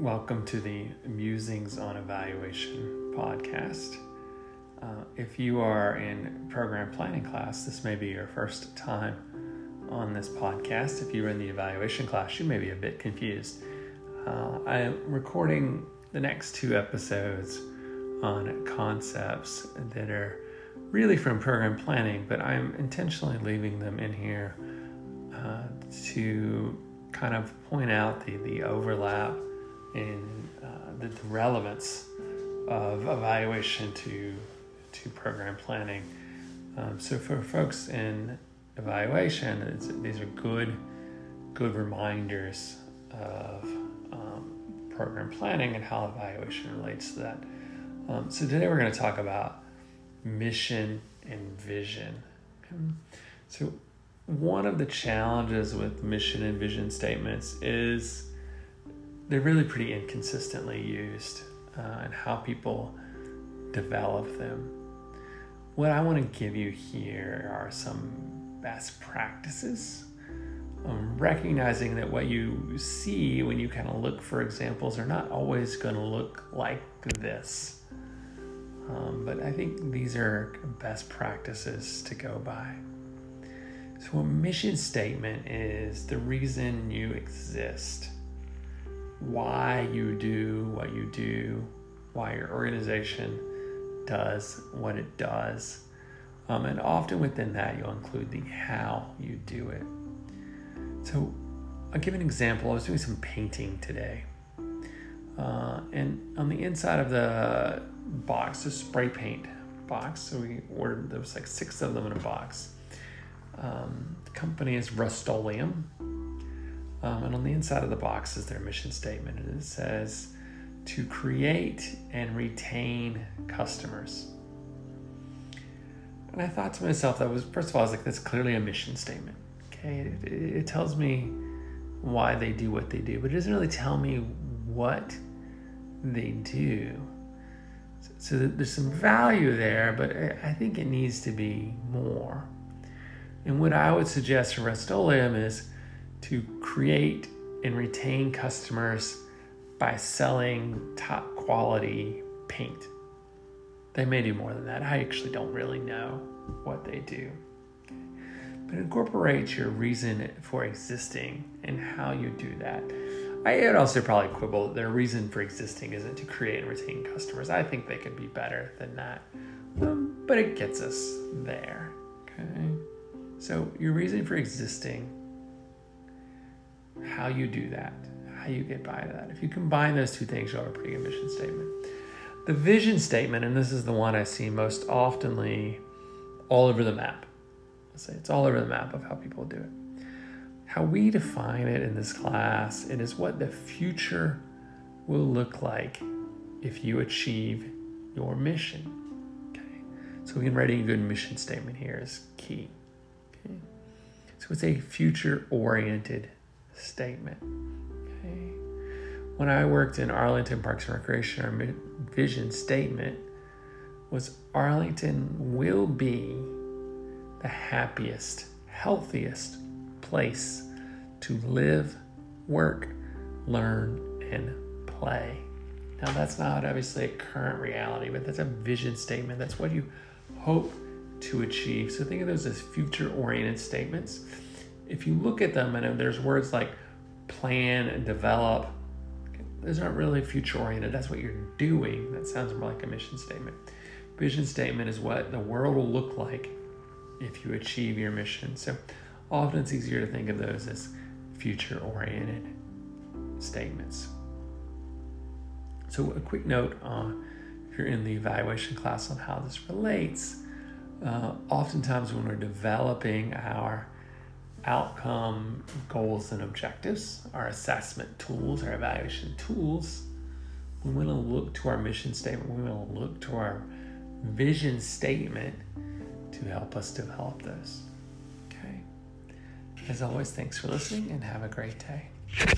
welcome to the Musings on Evaluation podcast. Uh, if you are in program planning class, this may be your first time on this podcast. If you are in the evaluation class, you may be a bit confused. Uh, I am recording the next two episodes on concepts that are really from program planning, but I'm intentionally leaving them in here uh, to kind of point out the, the overlap and uh, the, the, relevance of evaluation to to program planning. Um, so for folks in evaluation, these are good good reminders of um, program planning and how evaluation relates to that. Um, so today we're going to talk about mission and vision. So one of the challenges with mission and vision statements is they're really pretty inconsistently used uh, and how people develop them. What I want to give you here are some best practices. Um, recognizing that what you see when you kind of look for examples are not always going to look like this. Um, but I think these are best practices to go by. So, a mission statement is the reason you exist, why you do what you do, why your organization does what it does. Um, and often within that, you'll include the how you do it. So, I'll give an example. I was doing some painting today. Uh, and on the inside of the box, a spray paint box, so we ordered, there was like six of them in a box um, the company is Rust-Oleum. Um, and on the inside of the box is their mission statement. And it says to create and retain customers. And I thought to myself, that was, first of all, I was like, that's clearly a mission statement. Okay. It, it, it tells me why they do what they do, but it doesn't really tell me what they do. So, so there's some value there, but I think it needs to be more. And what I would suggest for Rust-Oleum is to create and retain customers by selling top quality paint. They may do more than that. I actually don't really know what they do. But incorporate your reason for existing and how you do that. I would also probably quibble that their reason for existing isn't to create and retain customers. I think they could be better than that. Um, but it gets us there. Okay. So, your reason for existing, how you do that, how you get by that. If you combine those two things, you'll have a pretty good mission statement. The vision statement, and this is the one I see most oftenly all over the map. Let's say it's all over the map of how people do it. How we define it in this class, it is what the future will look like if you achieve your mission. Okay. So again, writing a good mission statement here is key. Okay. So it's a future oriented statement. Okay. When I worked in Arlington Parks and Recreation, our vision statement was Arlington will be the happiest, healthiest place to live, work, learn, and play. Now, that's not obviously a current reality, but that's a vision statement. That's what you hope to achieve. So think of those as future oriented statements. If you look at them and there's words like plan and develop, those aren't really future oriented. That's what you're doing. That sounds more like a mission statement. Vision statement is what the world will look like if you achieve your mission. So often it's easier to think of those as future oriented statements. So, a quick note uh, if you're in the evaluation class on how this relates uh, oftentimes when we're developing our outcome goals and objectives, our assessment tools, our evaluation tools, we want to look to our mission statement. We want to look to our vision statement to help us develop those. Okay. As always, thanks for listening and have a great day.